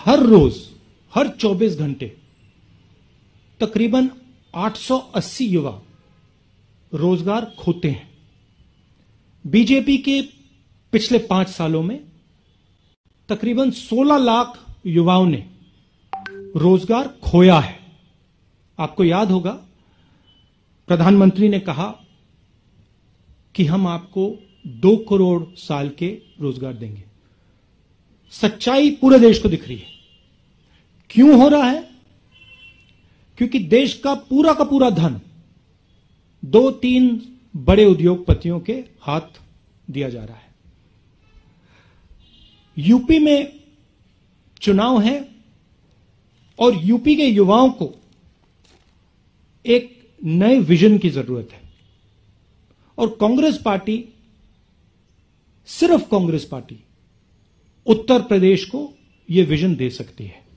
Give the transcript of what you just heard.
हर रोज, हर 24 घंटे, तकरीबन 880 युवा रोज़गार खोते हैं। बीजेपी के पिछले पाँच सालों में तकरीबन 16 लाख युवाओं ने रोज़गार खोया है। आपको याद होगा, प्रधानमंत्री ने कहा कि हम आपको दो करोड़ साल के रोज़गार देंगे। सच्चाई पूरे देश को दिख रही है। क्यों हो रहा है? क्योंकि देश का पूरा का पूरा धन दो तीन बड़े उद्योगपतियों के हाथ दिया जा रहा है। यूपी में चुनाव है और यूपी के युवाओं को एक नए विजन की ज़रूरत है। और कांग्रेस पार्टी, सिर्फ़ कांग्रेस पार्टी उत्तर प्रदेश को यह विजन दे सकती है।